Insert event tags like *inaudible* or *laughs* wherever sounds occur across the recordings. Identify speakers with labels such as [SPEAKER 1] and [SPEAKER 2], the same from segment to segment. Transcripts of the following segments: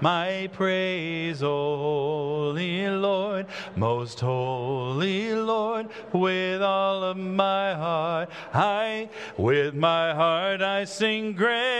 [SPEAKER 1] my praise, holy Lord, most holy Lord, with all of my heart. I, with my heart, I sing, Great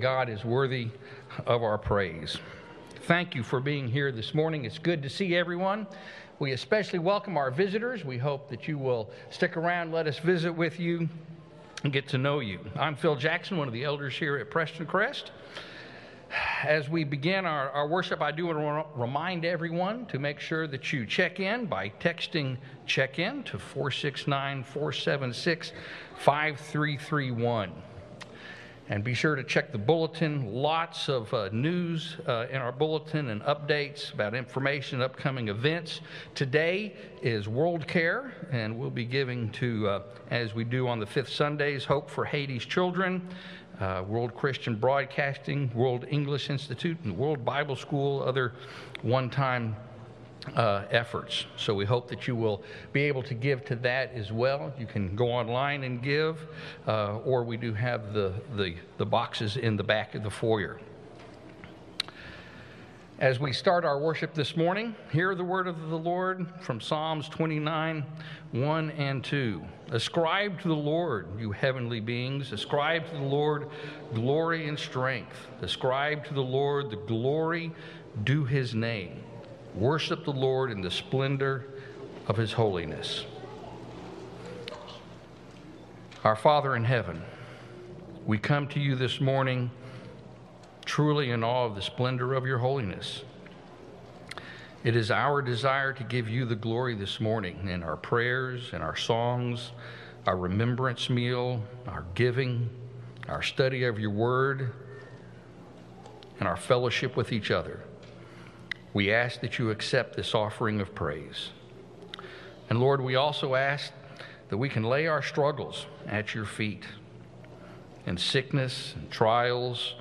[SPEAKER 2] God is worthy of our praise. Thank you for being here this morning. It's good to see everyone. We especially welcome our visitors. We hope that you will stick around, let us visit with you, and get to know you. I'm Phil Jackson, one of the elders here at Prestoncrest. As we begin our, our worship, I do want to remind everyone to make sure that you check in by texting check in to 469 476 5331. And be sure to check the bulletin. Lots of uh, news uh, in our bulletin and updates about information, upcoming events. Today is World Care, and we'll be giving to, uh, as we do on the fifth Sundays, Hope for Haiti's Children, uh, World Christian Broadcasting, World English Institute, and World Bible School, other one time uh, efforts. So we hope that you will be able to give to that as well. You can go online and give, uh, or we do have the, the, the boxes in the back of the foyer. As we start our worship this morning, hear the word of the Lord from Psalms 29 1 and 2. Ascribe to the Lord, you heavenly beings. Ascribe to the Lord glory and strength. Ascribe to the Lord the glory due his name. Worship the Lord in the splendor of his holiness. Our Father in heaven, we come to you this morning truly in awe of the splendor of your holiness. It is our desire to give you the glory this morning in our prayers and our songs, our remembrance meal, our giving, our study of your word, and our fellowship with each other. We ask that you accept this offering of praise. And Lord, we also ask that we can lay our struggles at your feet. In sickness and trials,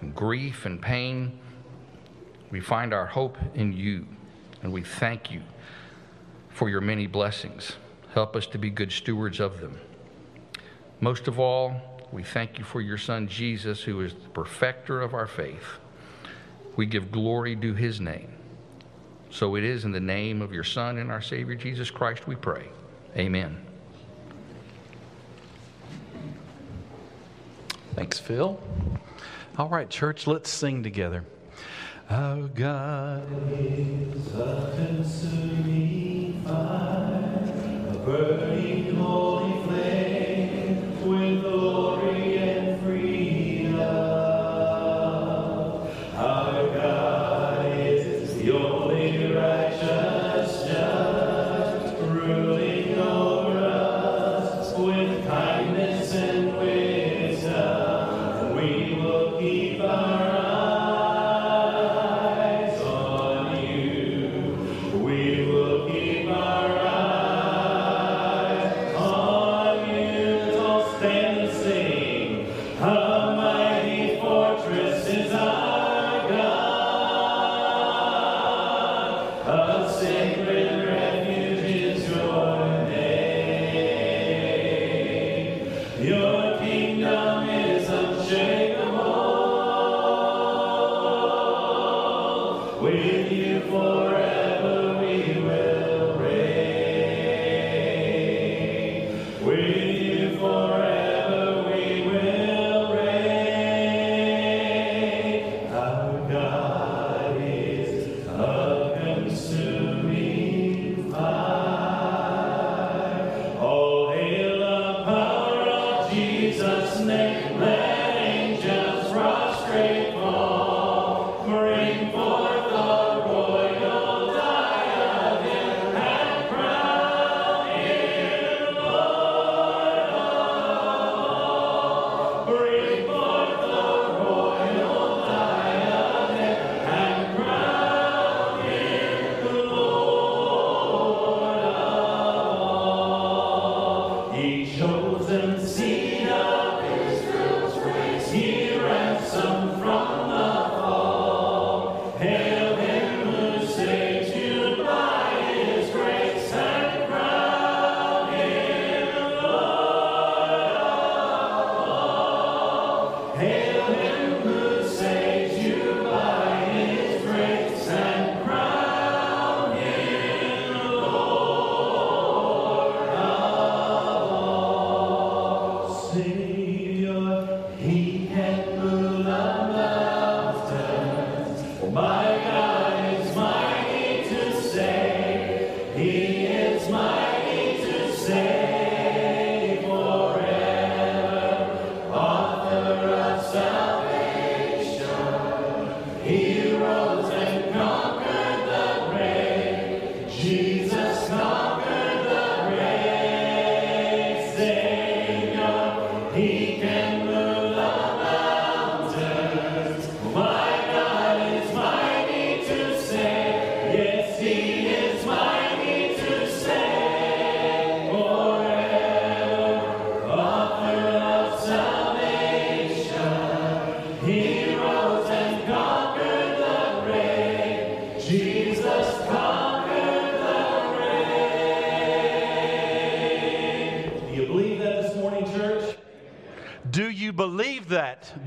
[SPEAKER 2] and grief and pain, we find our hope in you, and we thank you for your many blessings. Help us to be good stewards of them. Most of all,
[SPEAKER 3] we thank you for your Son Jesus, who is the perfecter of our faith. We give glory to his name. So it is in the name of your Son and our Savior Jesus Christ we pray. Amen.
[SPEAKER 2] Thanks, Phil. All right, church, let's sing together. Oh God
[SPEAKER 1] is a consuming fire, a burning holy.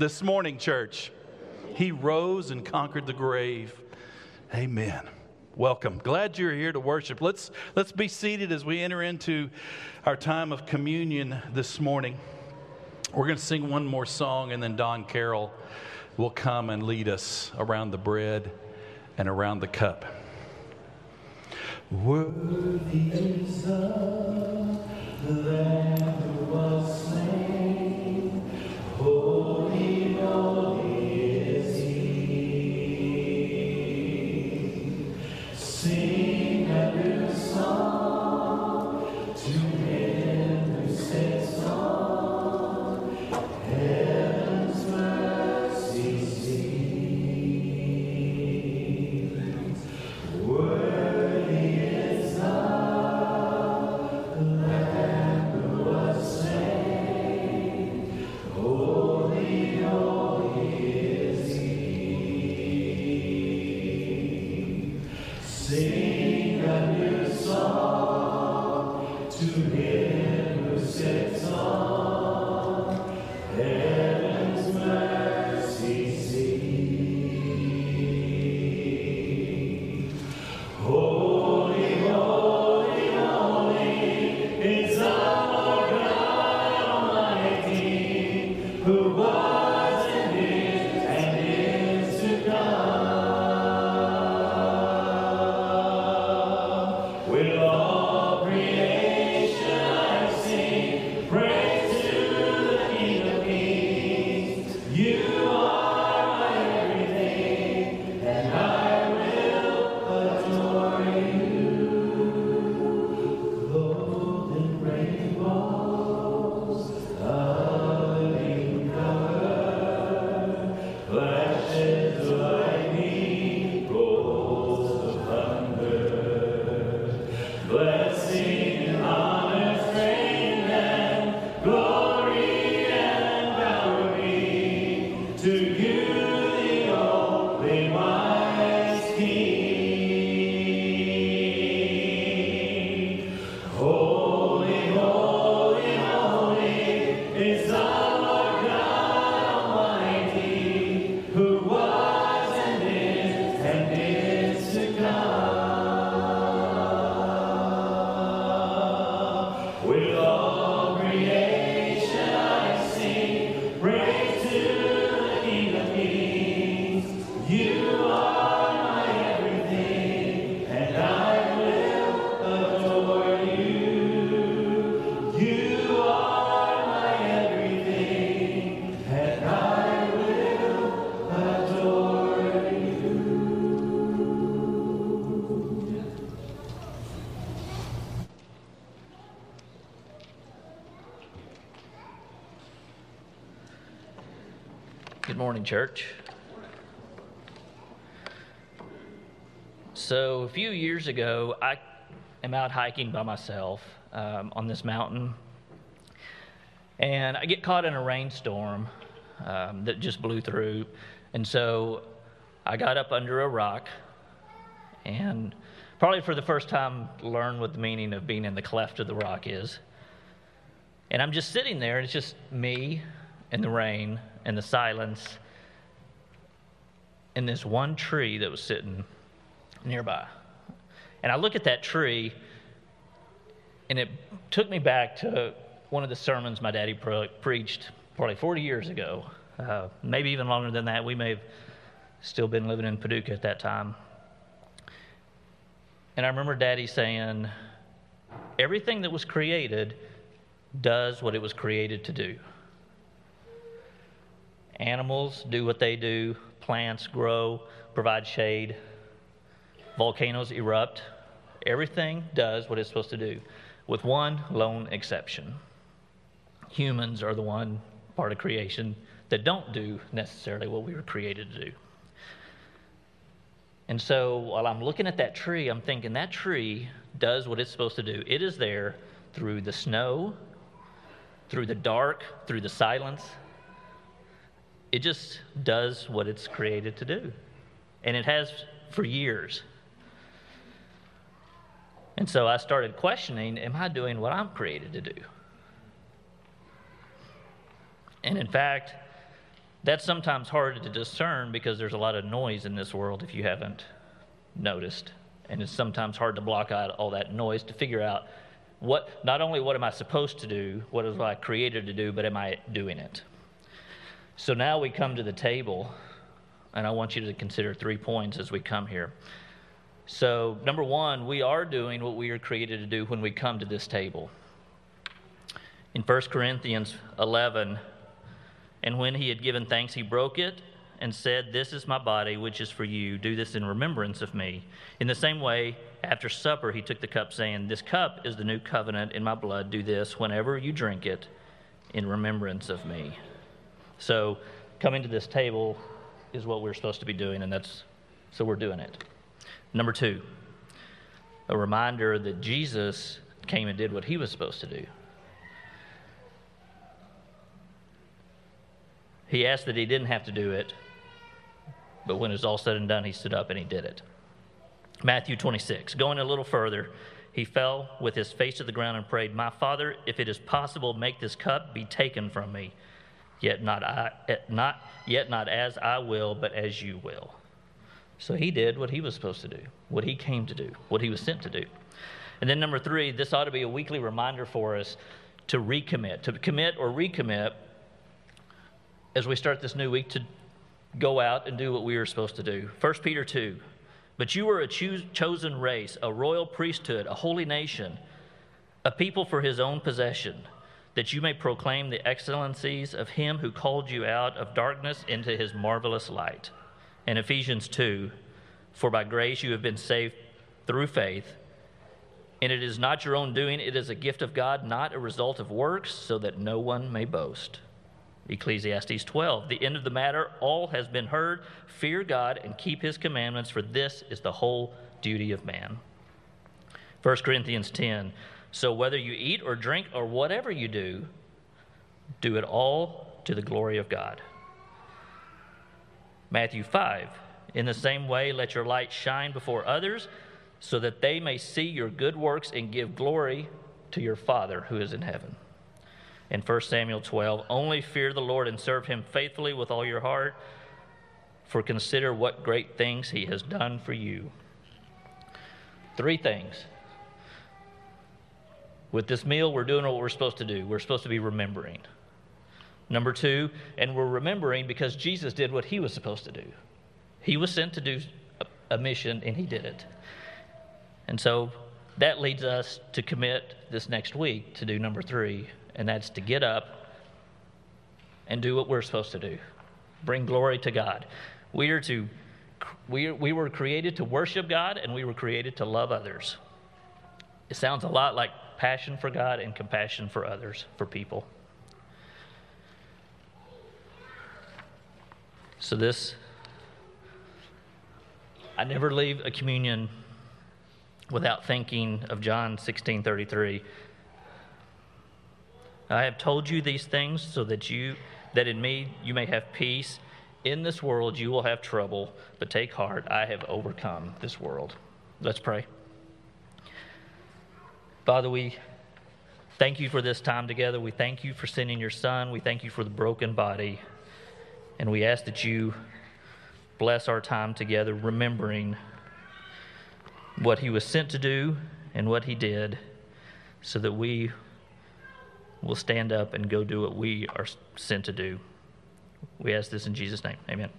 [SPEAKER 1] This morning, church,
[SPEAKER 2] he rose and conquered the grave. Amen. Welcome. Glad you're here to worship. Let's, let's be seated as we enter into our time of communion this morning. We're going to sing one more song, and then Don Carroll will come and lead us around the bread and around the cup.
[SPEAKER 1] Worthy is the Lamb who was
[SPEAKER 4] church. So, a few years ago, I am out hiking by myself um, on this mountain, and I get caught in a rainstorm um, that just blew through. And so, I got up under a rock and probably for the first time learned what the meaning of being in the cleft of the rock is. And I'm just sitting there, and it's just me and the rain and the silence and this one tree that was sitting nearby. And I look at that tree, and it took me back to one of the sermons my daddy pre- preached probably 40 years ago, uh, maybe even longer than that. We may have still been living in Paducah at that time. And I remember daddy saying, everything that was created does what it was created to do. Animals do what they do, plants grow, provide shade, volcanoes erupt. Everything does what it's supposed to do, with one lone exception. Humans are the one part of creation that don't do necessarily what we were created to do. And so while I'm looking at that tree, I'm thinking that tree does what it's supposed to do. It is there through the snow, through the dark, through the silence, it just does what it's created to do. And it has for years. And so I started questioning Am I doing what I'm created to do? And in fact, that's sometimes hard to discern because there's a lot of noise in this world if you haven't noticed. And it's sometimes hard to block out all that noise to figure out what, not only what am I supposed to do, what is I created to do, but am I doing it? So now we come to the table, and I want you to consider three points as we come here. So, number one, we are doing what we are created to do when we come to this table. In 1 Corinthians 11, and when he had given thanks, he broke it and said, This is my body, which is for you. Do this in remembrance of me. In the same way, after supper, he took the cup, saying, This cup is the new covenant in my blood. Do this whenever you drink it in remembrance of me. So coming to this table is what we're supposed to be doing, and that's so we're doing it. Number two, a reminder that Jesus came and did what he was supposed to do. He asked that he didn't have to do it, but when it was all said and done, he stood up and he did it. Matthew 26. Going a little further, he fell with his face to the ground and prayed, My Father, if it is possible, make this cup be taken from me. Yet not I, not yet not as I will, but as you will. So he did what he was supposed to do, what he came to do, what he was sent to do. And then number three, this ought to be a weekly reminder for us to recommit, to commit or recommit as we start this new week to go out and do what we are supposed to do. 1 Peter 2. But you are a chosen race, a royal priesthood, a holy nation, a people for his own possession, that you may proclaim the excellencies of him who called you out of darkness into his marvelous light. And Ephesians 2 For by grace you have been saved through faith. And it is not your own doing, it is a gift of God, not a result of works, so that no one may boast. Ecclesiastes 12. The end of the matter, all has been heard. Fear God and keep his commandments, for this is the whole duty of man. 1 Corinthians 10. So whether you eat or drink or whatever you do, do it all to the glory of God. Matthew 5. In the same way, let your light shine before others, so that they may see your good works and give glory to your Father who is in heaven. In 1 Samuel 12, only fear the Lord and serve him faithfully with all your heart, for consider what great things he has done for you. Three things. With this meal, we're doing what we're supposed to do. We're supposed to be remembering. Number two, and we're remembering because Jesus did what he was supposed to do. He was sent to do a- mission, and he did it. And so that leads us to commit this next week to do number three, and that's to get up and do what we're supposed to do bring glory to God. We are to. We, we were created to worship God and we were created to love others. It sounds a lot like passion for God and compassion for others, for people. So, this, I never leave a communion without thinking of John 16 33. I have told you these things so that you that in me you may have peace. In this world you will have trouble, but take heart, I have overcome this world. Let's pray. Father, we thank you for this time together. We thank you for sending your son. We thank you for the broken body. And we ask that you bless our time together, remembering what he was sent to do and what he did, so that we will stand up and go do what we are sent to do. We ask this in Jesus' name. Amen.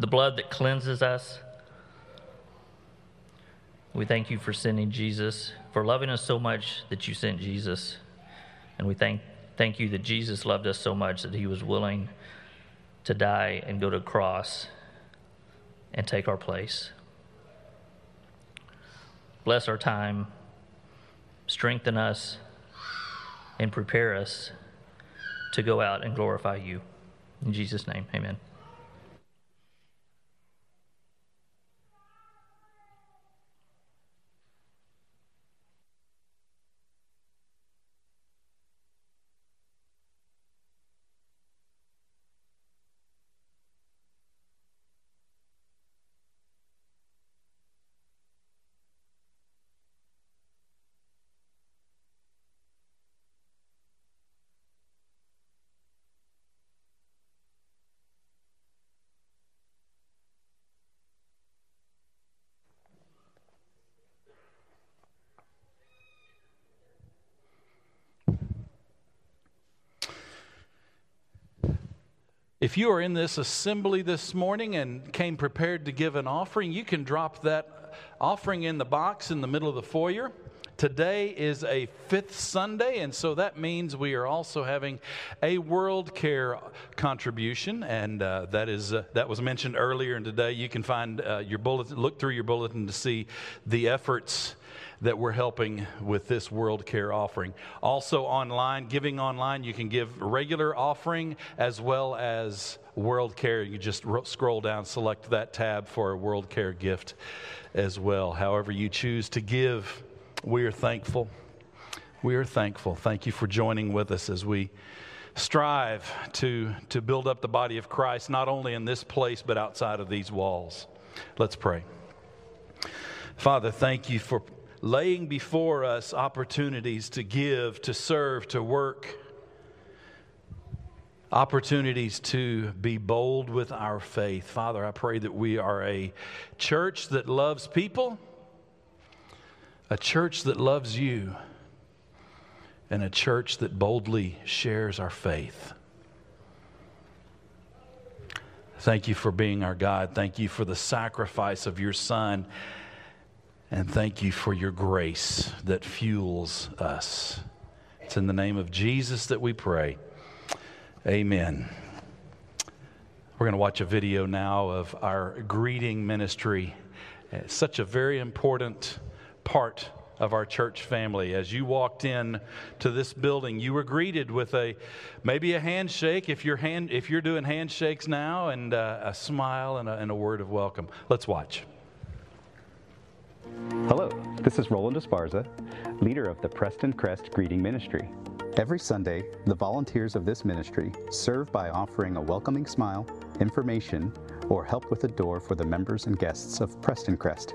[SPEAKER 4] The blood that cleanses us. We thank you for sending Jesus, for loving us so much that you sent Jesus. And we thank, thank you that Jesus loved us so much that he was willing to die and go to cross and take our place. Bless our time, strengthen us, and prepare us to go out and glorify you. In Jesus' name, amen.
[SPEAKER 2] If you are in this assembly this morning and came prepared to give an offering, you can drop that offering in the box in the middle of the foyer. Today is a fifth Sunday, and so that means we are also having a World Care contribution, and uh, that is uh, that was mentioned earlier. And today you can find uh, your bulletin, look through your bulletin to see the efforts that we're helping with this World Care offering. Also online, giving online, you can give regular offering as well as World Care. You just ro- scroll down, select that tab for a World Care gift as well. However, you choose to give, we are thankful. We are thankful. Thank you for joining with us as we strive to, to build up the body of Christ, not only in this place, but outside of these walls. Let's pray. Father, thank you for laying before us opportunities to give, to serve, to work, opportunities to be bold with our faith. Father, I pray that we are a church that loves people, a church that loves you, and a church that boldly shares our faith. Thank you for being our God. Thank you for the sacrifice of your Son. And thank you for your grace that fuels us. It's in the name of Jesus that we pray. Amen. We're going to watch a video now of our greeting ministry. It's such a very important part of our church family. As you walked in to this building, you were greeted with a maybe a handshake if you're hand if you're doing handshakes now, and uh, a smile and a, and a word of welcome. Let's watch.
[SPEAKER 5] Hello, this is Roland Esparza, leader of the Prestoncrest Greeting Ministry. Every Sunday, the volunteers of this ministry serve by offering a welcoming smile, information, or help with the door for the members and guests of Prestoncrest.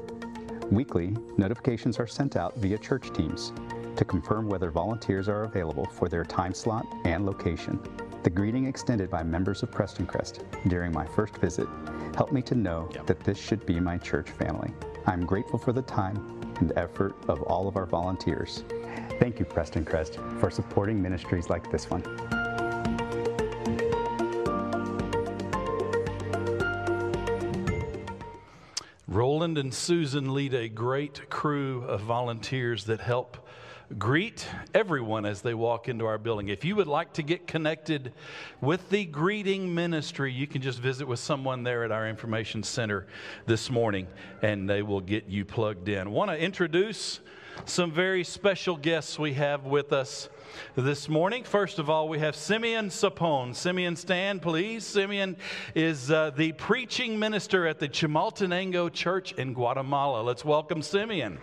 [SPEAKER 5] Weekly, notifications are sent out via church teams to confirm whether volunteers are available for their time slot and location. The greeting extended by members of Prestoncrest during my first visit helped me to know that this should be my church family. I'm grateful for the time and effort of all of our volunteers. Thank you, Prestoncrest, for supporting ministries like this one.
[SPEAKER 2] Roland and Susan lead a great crew of volunteers that help greet everyone as they walk into our building. If you would like to get connected with the greeting ministry, you can just visit with someone there at our information center this morning and they will get you plugged in. Want to introduce some very special guests we have with us this morning. First of all, we have Simeon Sapone. Simeon, stand, please. Simeon is uh, the preaching minister at the Chimaltenango Church in Guatemala. Let's welcome Simeon.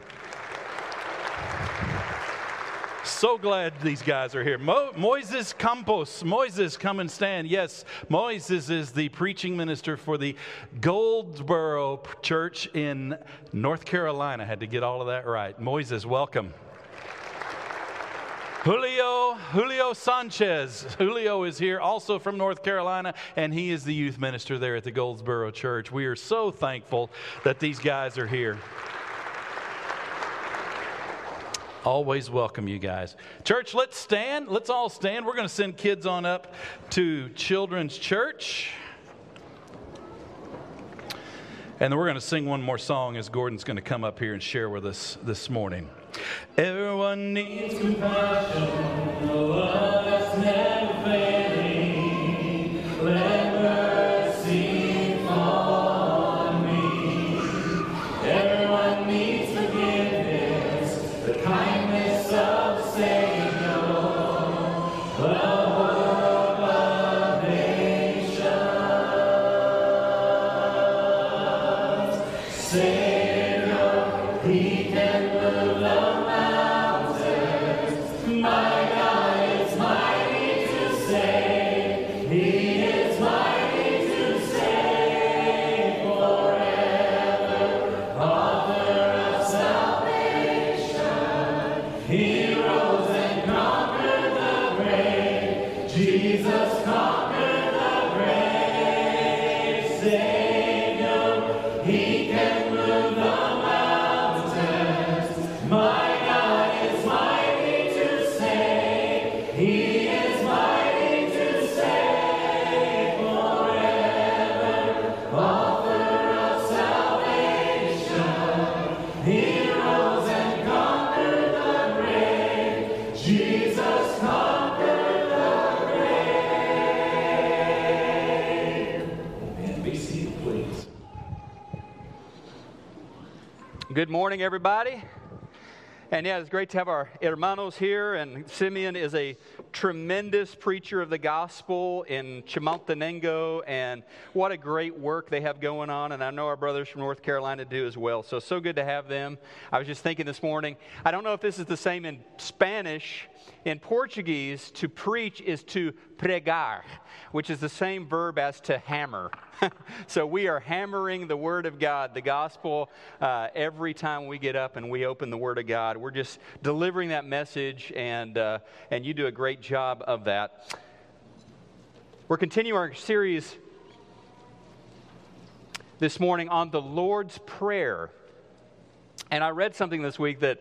[SPEAKER 2] So glad these guys are here. Mo- Moises Campos. Moises, come and stand. Yes, Moises is the preaching minister for the Goldsboro Church in North Carolina. I had to get all of that right. Moises, welcome. Julio, Julio Sanchez. Julio is here also from North Carolina, and he is the youth minister there at the Goldsboro Church. We are so thankful that these guys are here. Always welcome you guys. Church, let's stand. Let's all stand. We're going to send kids on up to Children's Church. And then we're going to sing one more song as Gordon's going to come up here and share with us this morning. Everyone needs
[SPEAKER 1] compassion, the
[SPEAKER 6] morning, everybody. And yeah, it's great to have our hermanos here. And Simeon is a tremendous preacher of the gospel in Chimaltenango. And what a great work they have going on. And I know our brothers from North Carolina do as well. So, so good to have them. I was just thinking this morning, I don't know if this is the same in Spanish. In Portuguese, to preach is to pregar, which is the same verb as to hammer. *laughs* so we are hammering the Word of God, the gospel, uh, every time we get up and we open the Word of God. We're just delivering that message, and, uh, and you do a great job of that. We're continuing our series this morning on the Lord's Prayer. And I read something this week that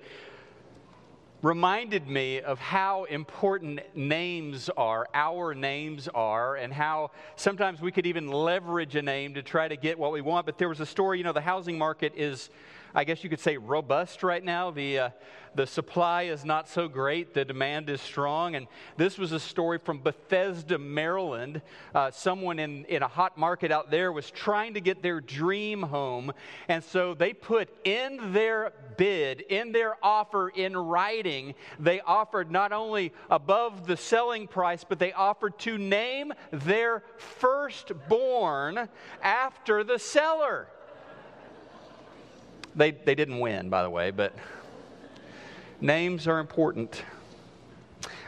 [SPEAKER 6] reminded me of how important names are, our names are, and how sometimes we could even leverage a name to try to get what we want. But there was a story, you know, the housing market is I guess you could say, robust right now. The, uh, the supply is not so great, the demand is strong. And this was a story from Bethesda, Maryland. Uh, someone in, in a hot market out there was trying to get their dream home. And so they put in their bid, in their offer in writing, they offered not only above the selling price, but they offered to name their firstborn after the seller. They, they didn't win, by the way, but names are important.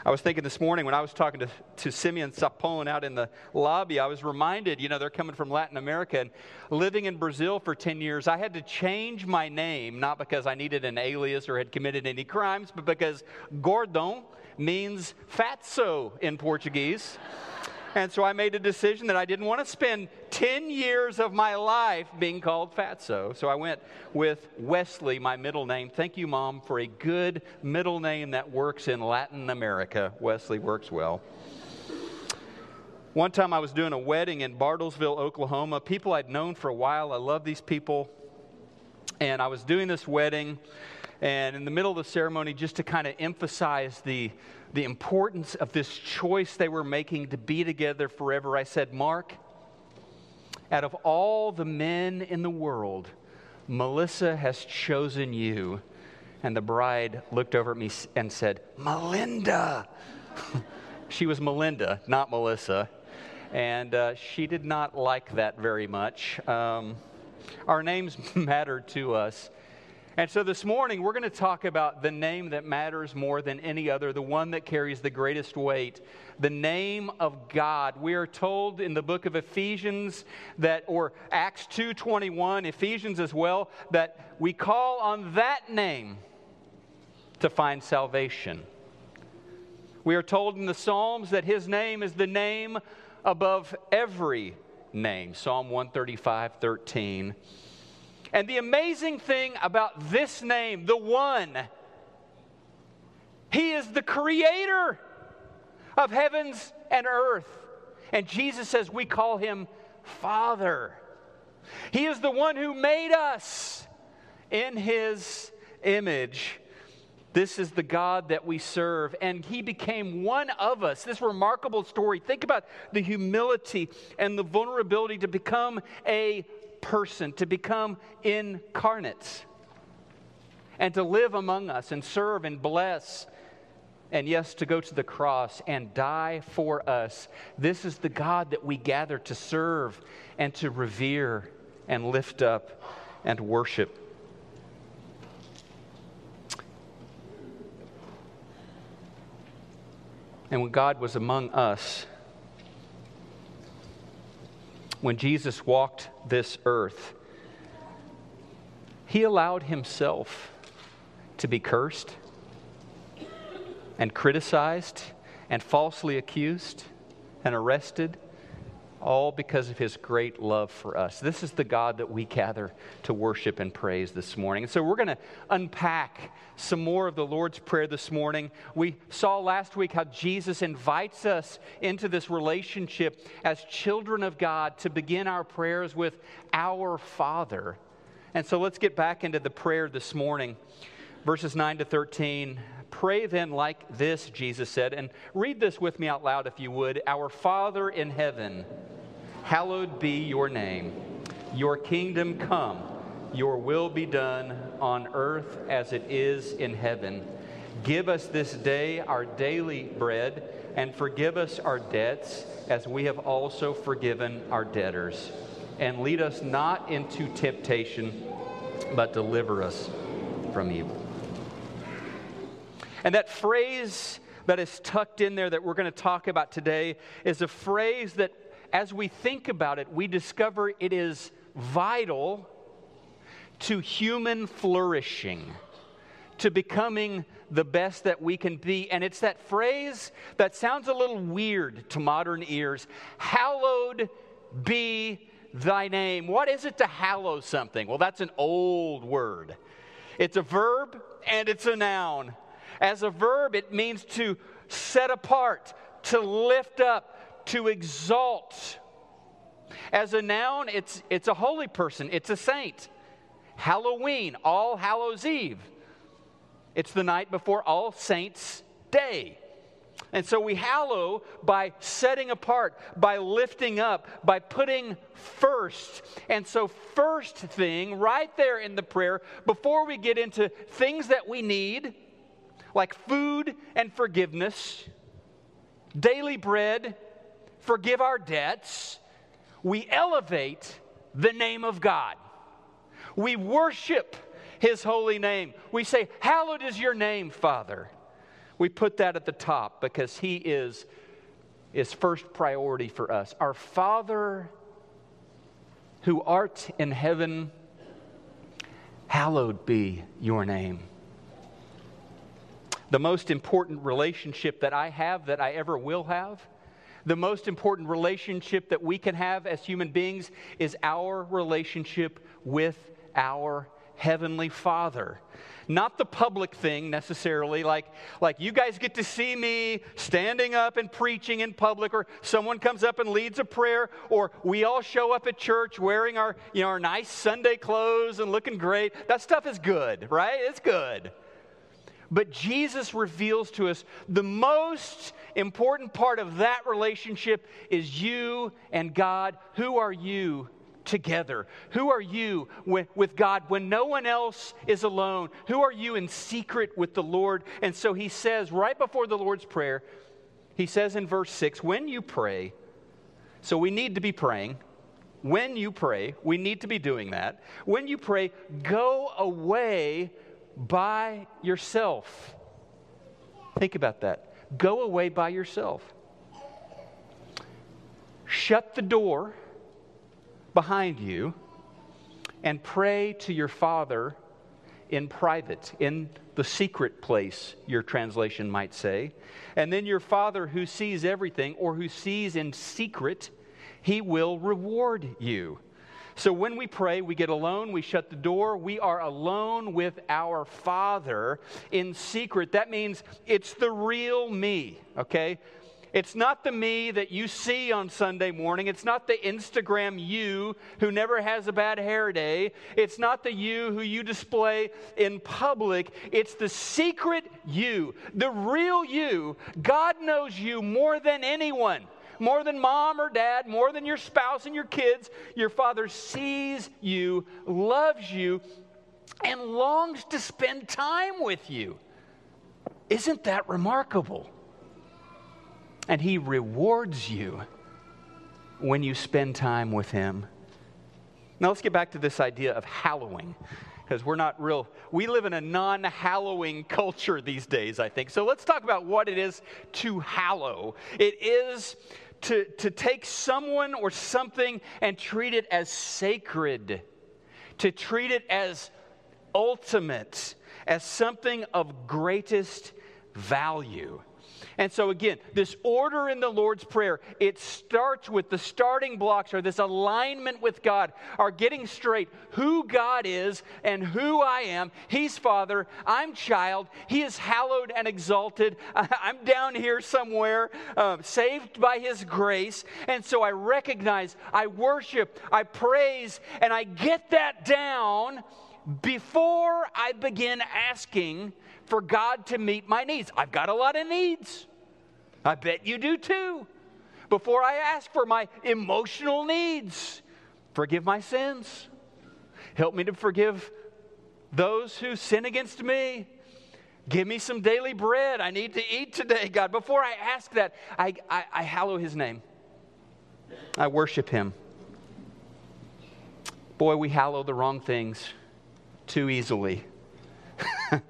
[SPEAKER 6] I was thinking this morning when I was talking to, to Simeon Sapone out in the lobby, I was reminded, you know, they're coming from Latin America and living in Brazil for 10 years. I had to change my name, not because I needed an alias or had committed any crimes, but because Gordon means fatso in Portuguese. And so I made a decision that I didn't want to spend 10 years of my life being called Fatso. So I went with Wesley, my middle name. Thank you, Mom, for a good middle name that works in Latin America. Wesley works well. One time I was doing a wedding in Bartlesville, Oklahoma. People I'd known for a while. I love these people. And I was doing this wedding. And in the middle of the ceremony, just to kind of emphasize the the importance of this choice they were making to be together forever, I said, Mark, out of all the men in the world, Melissa has chosen you. And the bride looked over at me and said, Melinda. *laughs* she was Melinda, not Melissa. And uh, she did not like that very much. Um, our names *laughs* mattered to us. And so this morning, we're going to talk about the name that matters more than any other, the one that carries the greatest weight, the name of God. We are told in the book of Ephesians that, or Acts 2.21, Ephesians as well, that we call on that name to find salvation. We are told in the Psalms that his name is the name above every name. Psalm 135, 13. And the amazing thing about this name, the one, he is the creator of heavens and earth. And Jesus says we call him Father. He is the one who made us in his image. This is the God that we serve. And he became one of us. This remarkable story. Think about the humility and the vulnerability to become a person, to become incarnate, and to live among us and serve and bless. And yes, to go to the cross and die for us. This is the God that we gather to serve and to revere and lift up and worship. And when God was among us, when Jesus walked this earth, he allowed himself to be cursed and criticized and falsely accused and arrested all because of his great love for us. This is the God that we gather to worship and praise this morning. And so we're going to unpack some more of the Lord's Prayer this morning. We saw last week how Jesus invites us into this relationship as children of God to begin our prayers with our Father. And so let's get back into the prayer this morning. Verses 9 to 13. Pray then like this, Jesus said, and read this with me out loud if you would. Our Father in heaven, hallowed be your name. Your kingdom come, Your will be done on earth as it is in heaven. Give us this day our daily bread, and forgive us our debts as we have also forgiven our debtors. And lead us not into temptation, but deliver us from evil. And that phrase that is tucked in there that we're going to talk about today is a phrase that, as we think about it, we discover it is vital to human flourishing, to becoming the best that we can be. And it's that phrase that sounds a little weird to modern ears Hallowed be thy name. What is it to hallow something? Well, that's an old word. It's a verb and it's a noun. As a verb, it means to set apart, to lift up, to exalt. As a noun, it's, it's a holy person, it's a saint. Halloween, All Hallows Eve. It's the night before All Saints' Day. And so we hallow by setting apart, by lifting up, by putting first. And so, first thing right there in the prayer, before we get into things that we need, like food and forgiveness, daily bread, forgive our debts, we elevate the name of God. We worship his holy name. We say, Hallowed is your name, Father. We put that at the top because he is, is first priority for us. Our Father who art in heaven, hallowed be your name. The most important relationship that I have, that I ever will have, the most important relationship that we can have as human beings is our relationship with our Heavenly Father. Not the public thing necessarily, like, like you guys get to see me standing up and preaching in public, or someone comes up and leads a prayer, or we all show up at church wearing our, you know, our nice Sunday clothes and looking great. That stuff is good, right? It's good. But Jesus reveals to us the most important part of that relationship is you and God. Who are you together? Who are you with, God when no one else is alone? Who are you in secret with the Lord? And so he says, right before the Lord's Prayer, he says in verse 6 when you pray, so we need to be praying. When you pray, we need to be doing that. When you pray, go away by yourself. Think about that. Go away by yourself. Shut the door behind you and pray to your Father in private, in the secret place, your translation might say. And then your Father who sees everything or who sees in secret, he will reward you. So when we pray, we get alone, we shut the door, we are alone with our Father in secret. That means it's the real me, okay? It's not the me that you see on Sunday morning. It's not the Instagram you who never has a bad hair day. It's not the you who you display in public. It's the secret you, the real you. God knows you more than anyone more than mom or dad, more than your spouse and your kids. Your Father sees you, loves you, and longs to spend time with you. Isn't that remarkable? And He rewards you when you spend time with Him. Now, let's get back to this idea of hallowing because we're not real. We live in a non hallowing culture these days, I think. So let's talk about what it is to hallow. It is to, to take someone or something and treat it as sacred, to treat it as ultimate, as something of greatest value. And so, again, this order in the Lord's Prayer, it starts with the starting blocks or this alignment with God, are getting straight who God is and who I am. He's Father, I'm child, He is hallowed and exalted. *laughs* I'm down here somewhere, uh, saved by His grace. And so I recognize, I worship, I praise, and I get that down before I begin asking for God to meet my needs. I've got a lot of needs. I bet you do too. Before I ask for my emotional needs, forgive my sins, Help me to forgive those who sin against me. Give me some daily bread. I need to eat today, God. Before I ask that, I, I, I hallow his name. I worship him. Boy, we hallow the wrong things too easily. *laughs*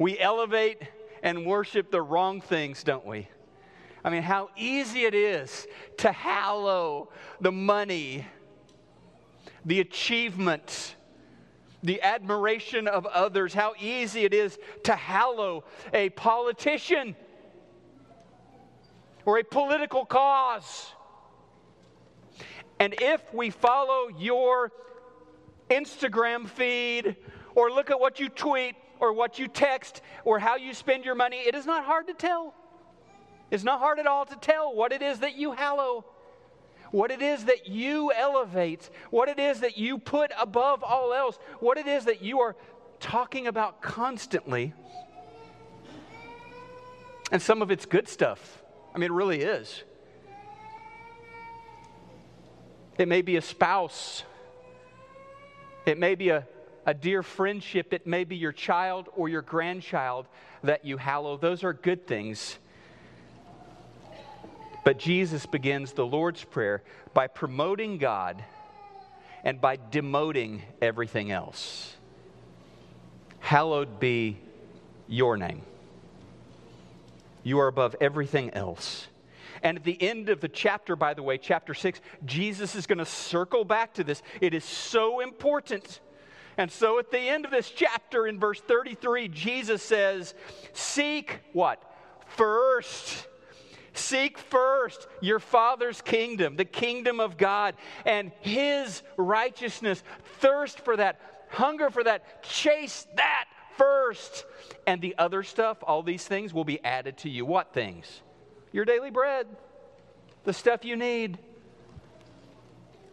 [SPEAKER 6] we elevate and worship the wrong things, don't we? I mean, how easy it is to hallow the money, the achievements, the admiration of others, how easy it is to hallow a politician or a political cause. And if we follow your Instagram feed or look at what you tweet or what you text or how you spend your money, it is not hard to tell. It's not hard at all to tell what it is that you hallow, what it is that you elevate, what it is that you put above all else, what it is that you are talking about constantly. And some of it's good stuff. I mean, it really is. It may be a spouse, it may be a, a dear friendship, it may be your child or your grandchild that you hallow. Those are good things. But Jesus begins the Lord's Prayer by promoting God and by demoting everything else. Hallowed be your name. You are above everything else. And at the end of the chapter, by the way, chapter 6, Jesus is going to circle back to this. It is so important. And so at the end of this chapter, in verse 33, Jesus says, Seek what? First. Seek first your Father's kingdom, the kingdom of God, and His righteousness. Thirst for that, hunger for that, chase that first. And the other stuff, all these things will be added to you. What things? Your daily bread, the stuff you need,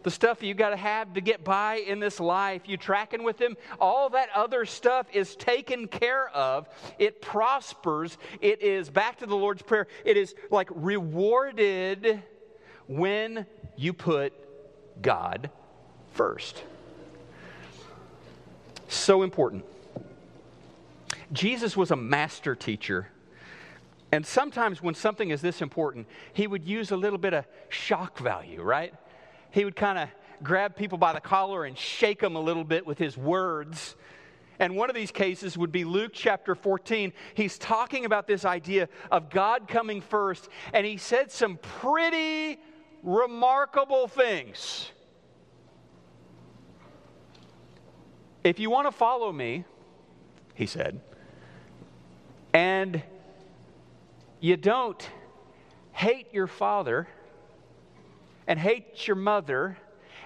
[SPEAKER 6] the stuff you got to have to get by in this life. You tracking with Him, all that other stuff is taken care of. It prospers. It is, back to the Lord's Prayer, it is like rewarded when you put God first. So important. Jesus was a master teacher. And sometimes when something is this important, he would use a little bit of shock value, right? He would kind of grab people by the collar and shake them a little bit with his words. And one of these cases would be Luke chapter 14. He's talking about this idea of God coming first, and he said some pretty remarkable things. If you want to follow me, he said, and you don't hate your father and hate your mother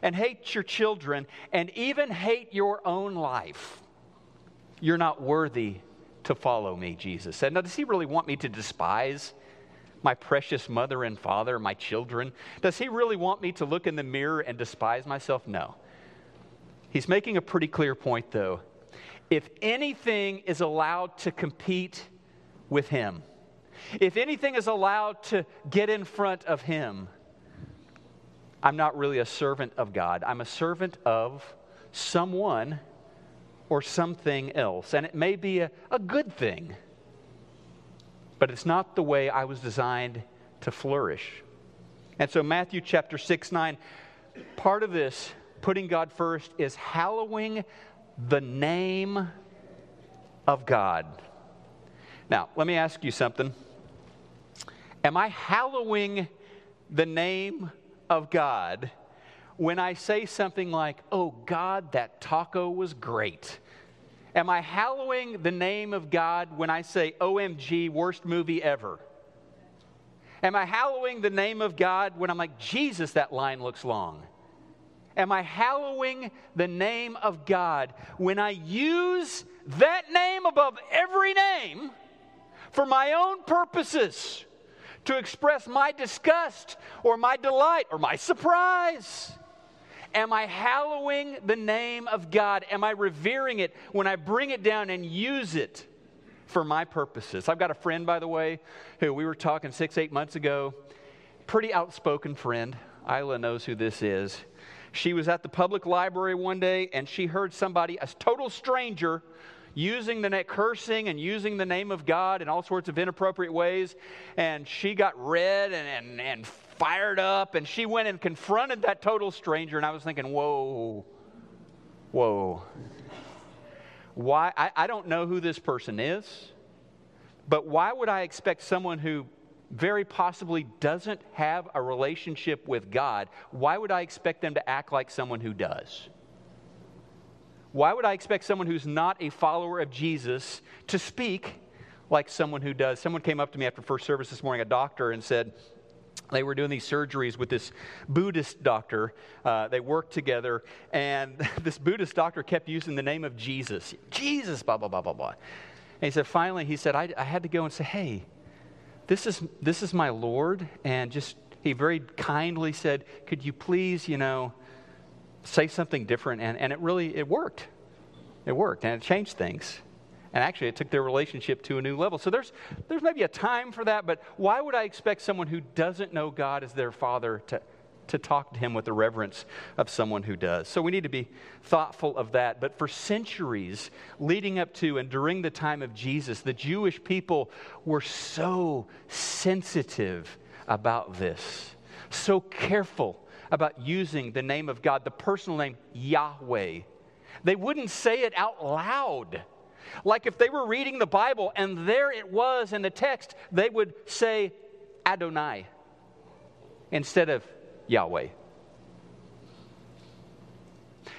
[SPEAKER 6] and hate your children and even hate your own life, you're not worthy to follow me, Jesus said. Now, does he really want me to despise my precious mother and father, my children? Does he really want me to look in the mirror and despise myself? No. He's making a pretty clear point, though. If anything is allowed to compete with him, if anything is allowed to get in front of him, I'm not really a servant of God. I'm a servant of someone or something else. And it may be a, a good thing, but it's not the way I was designed to flourish. And so, Matthew chapter 6 9, part of this, putting God first, is hallowing the name of God. Now, let me ask you something. Am I hallowing the name of God when I say something like, oh, God, that taco was great? Am I hallowing the name of God when I say, OMG, worst movie ever? Am I hallowing the name of God when I'm like, Jesus, that line looks long? Am I hallowing the name of God when I use that name above every name for my own purposes? To express my disgust or my delight or my surprise? Am I hallowing the name of God? Am I revering it when I bring it down and use it for my purposes? I've got a friend, by the way, who we were talking six, eight months ago. Pretty outspoken friend. Isla knows who this is. She was at the public library one day and she heard somebody, a total stranger, using the name, cursing and using the name of God in all sorts of inappropriate ways. And she got red and, and, and fired up and she went and confronted that total stranger. And I was thinking, whoa, whoa. Why? I, I don't know who this person is, but why would I expect someone who very possibly doesn't have a relationship with God, why would I expect them to act like someone who does? Why would I expect someone who's not a follower of Jesus to speak like someone who does? Someone came up to me after first service this morning, a doctor, and said, they were doing these surgeries with this Buddhist doctor. Uh, they worked together, and *laughs* this Buddhist doctor kept using the name of Jesus. Jesus, blah, blah, blah, blah, blah. And he said, finally, he said, I, I had to go and say, hey, this is, this is my Lord. And just, he very kindly said, Could you please, you know, say something different? And, and it really, it worked. It worked, and it changed things. And actually, it took their relationship to a new level. So there's, there's maybe a time for that, but why would I expect someone who doesn't know God as their father to, to talk to him with the reverence of someone who does. So we need to be thoughtful of that. But for centuries leading up to and during the time of Jesus, the Jewish people were so sensitive about this, so careful about using the name of God, the personal name Yahweh. They wouldn't say it out loud. Like if they were reading the Bible and there it was in the text, they would say Adonai instead of Yahweh.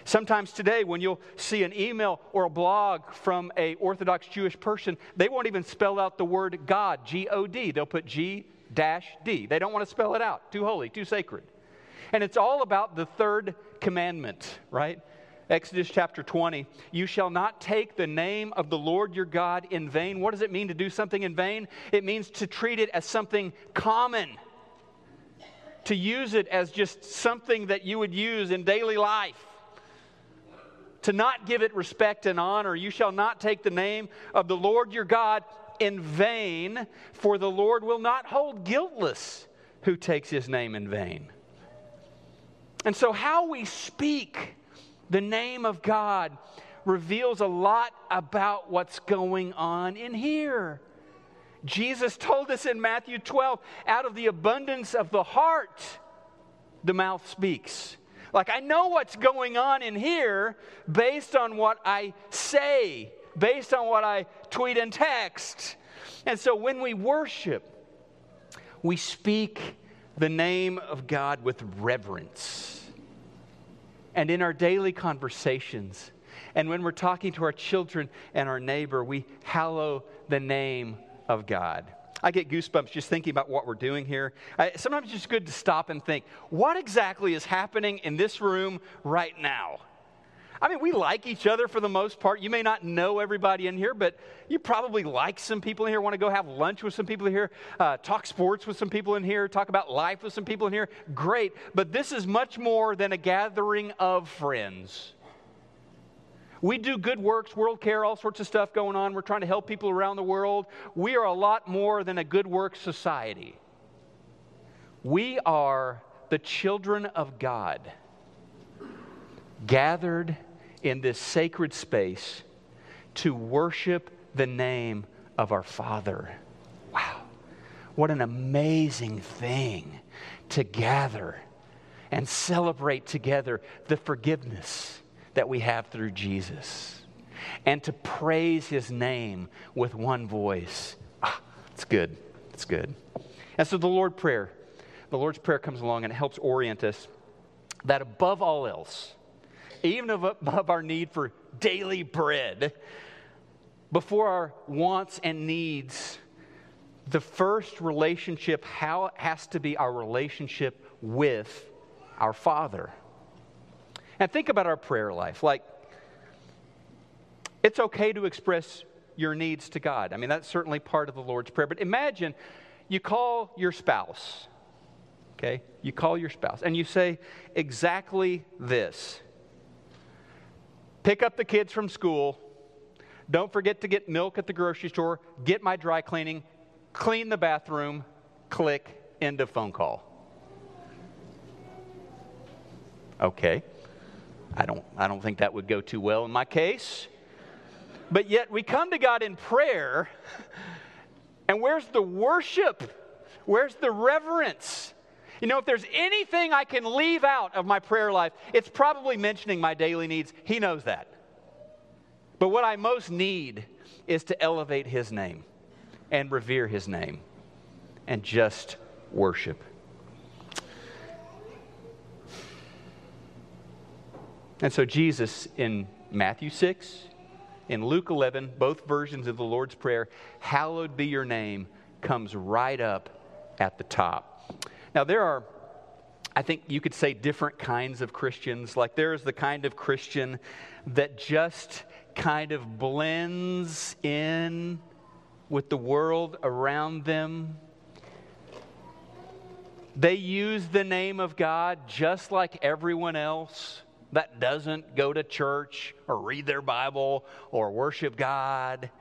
[SPEAKER 6] Sometimes today, when you'll see an email or a blog from a Orthodox Jewish person, they won't even spell out the word God, G O D. They'll put G dash D. They don't want to spell it out. Too holy, too sacred. And it's all about the third commandment, right? Exodus chapter 20. You shall not take the name of the Lord your God in vain. What does it mean to do something in vain? It means to treat it as something common to use it as just something that you would use in daily life. To not give it respect and honor. You shall not take the name of the Lord your God in vain, for the Lord will not hold guiltless who takes his name in vain. And so, how we speak the name of God reveals a lot about what's going on in here. Jesus told us in Matthew 12, out of the abundance of the heart, the mouth speaks. Like, I know what's going on in here based on what I say, based on what I tweet and text. And so when we worship, we speak the name of God with reverence. And in our daily conversations, and when we're talking to our children and our neighbor, we hallow the name of God. I get goosebumps just thinking about what we're doing here. I, sometimes it's just good to stop and think what exactly is happening in this room right now? I mean, we like each other for the most part. You may not know everybody in here, but you probably like some people in here, want to go have lunch with some people in here, uh, talk sports with some people in here, talk about life with some people in here. Great. But this is much more than a gathering of friends. We do good works, world care, all sorts of stuff going on. We're trying to help people around the world. We are a lot more than a good work society. We are the children of God, gathered in this sacred space to worship the name of our Father. Wow, what an amazing thing to gather and celebrate together the forgiveness that we have through Jesus and to praise his name with one voice. Ah, it's good. It's good. And so the Lord prayer, the Lord's prayer comes along and it helps orient us that above all else, even above our need for daily bread, before our wants and needs, the first relationship how has to be our relationship with our Father. And think about our prayer life. Like, it's okay to express your needs to God. I mean, that's certainly part of the Lord's Prayer. But imagine you call your spouse, okay? You call your spouse and you say exactly this Pick up the kids from school. Don't forget to get milk at the grocery store. Get my dry cleaning. Clean the bathroom. Click. End of phone call. Okay. I don't, I don't think that would go too well in my case. But yet we come to God in prayer, and where's the worship? Where's the reverence? You know, if there's anything I can leave out of my prayer life, it's probably mentioning my daily needs. He knows that. But what I most need is to elevate His name and revere His name and just worship. And so, Jesus in Matthew 6, in Luke 11, both versions of the Lord's Prayer, hallowed be your name, comes right up at the top. Now, there are, I think you could say, different kinds of Christians. Like, there is the kind of Christian that just kind of blends in with the world around them. They use the name of God just like everyone else that doesn't go to church or read their Bible or worship God.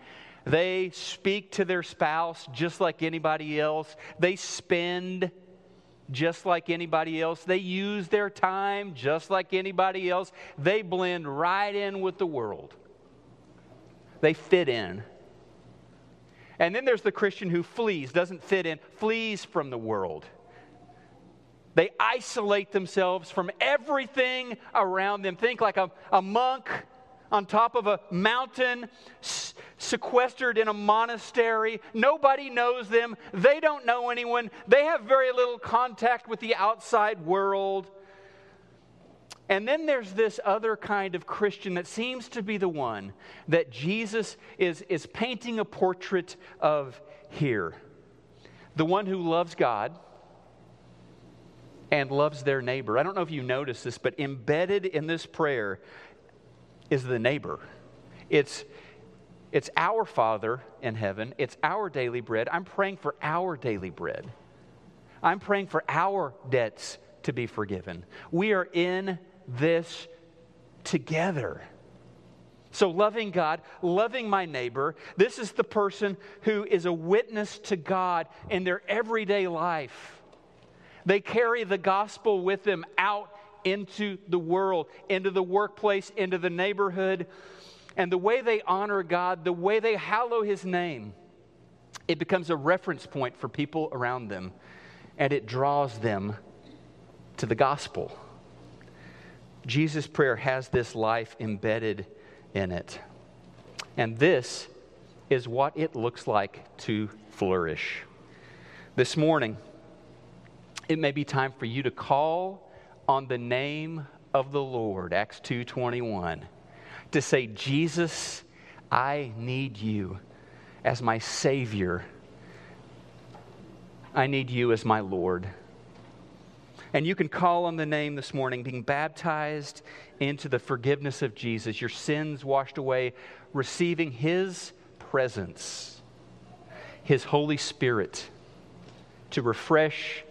[SPEAKER 6] They speak to their spouse just like anybody else. They spend just like anybody else. They use their time just like anybody else. They blend right in with the world. They fit in. And then there's the Christian who flees, doesn't fit in, flees from the world. They isolate themselves from everything around them. Think like a, a monk on top of a mountain, s- sequestered in a monastery. Nobody knows them. They don't know anyone. They have very little contact with the outside world. And then there's this other kind of Christian that seems to be the one that Jesus is, is painting a portrait of here. The one who loves God and loves their neighbor. I don't know if you noticed this, but embedded in this prayer is the neighbor. It's, it's our Father in heaven, it's our daily bread. I'm praying for our daily bread. I'm praying for our debts to be forgiven. We are in this together. So, loving God, loving my neighbor, this is the person who is a witness to God in their everyday life. They carry the gospel with them out into the world, into the workplace, into the neighborhood. And the way they honor God, the way they hallow His name, it becomes a reference point for people around them and it draws them to the gospel. Jesus' prayer has this life embedded in it. And this is what it looks like to flourish. This morning, it may be time for you to call on the name of the Lord, Acts 2:21, to say, "Jesus, I need you as my savior. I need you as my Lord." And you can call on the name this morning, being baptized into the forgiveness of Jesus, your sins washed away, receiving His presence, His Holy Spirit to refresh,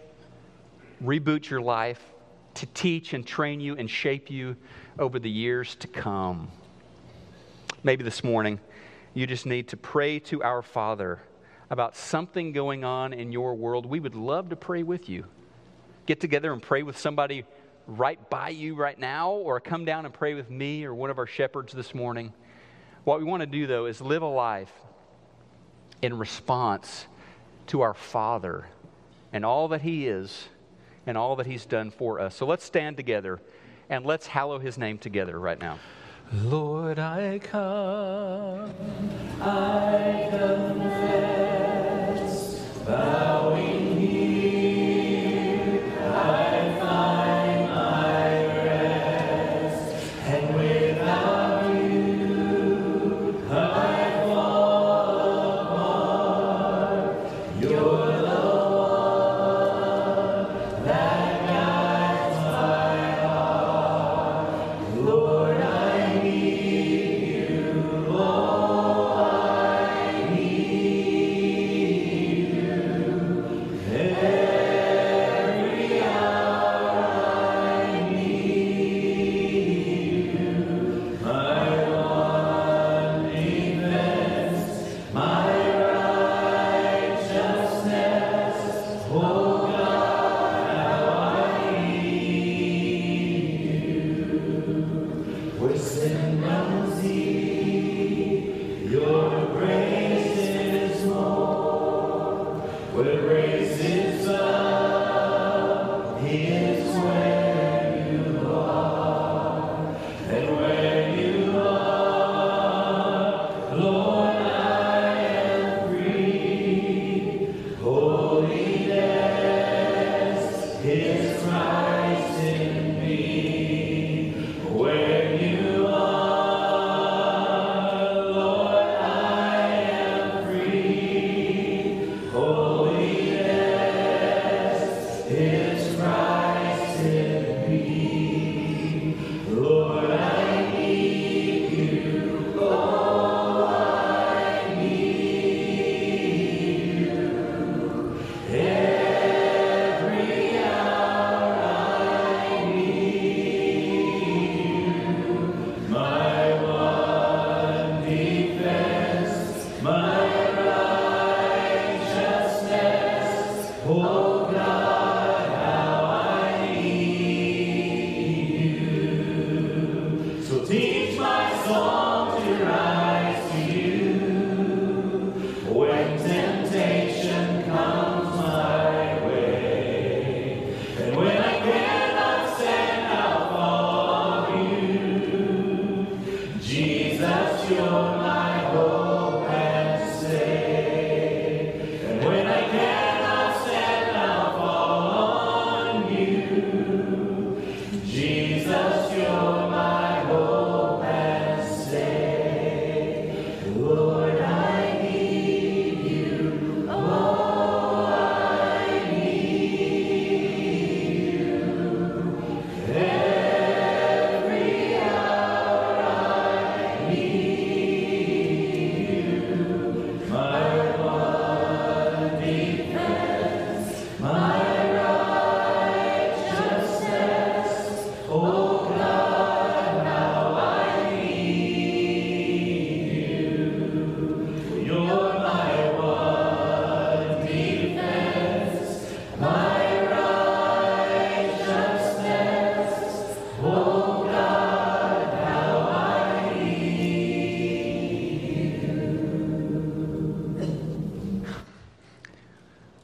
[SPEAKER 6] reboot your life, to teach and train you and shape you over the years to come. Maybe this morning you just need to pray to our Father about something going on in your world. We would love to pray with you get together and pray with somebody right by you right now, or come down and pray with me or one of our shepherds this morning. What we want to do, though, is live a life in response to our Father and all that He is and all that He's done for us. So let's stand together and let's hallow His name together right now.
[SPEAKER 2] Lord, I come.
[SPEAKER 1] I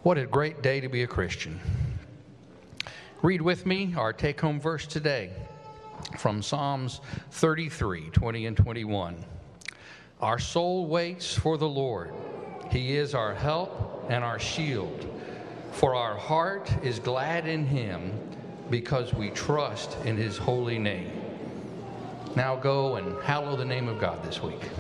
[SPEAKER 2] What a great day to be a Christian. Read with me our take home verse today from Psalms 33 20 and 21. Our soul waits for the Lord, He is our help and our shield. For our heart is glad in Him because we trust in His holy name. Now go and hallow the name of God this week.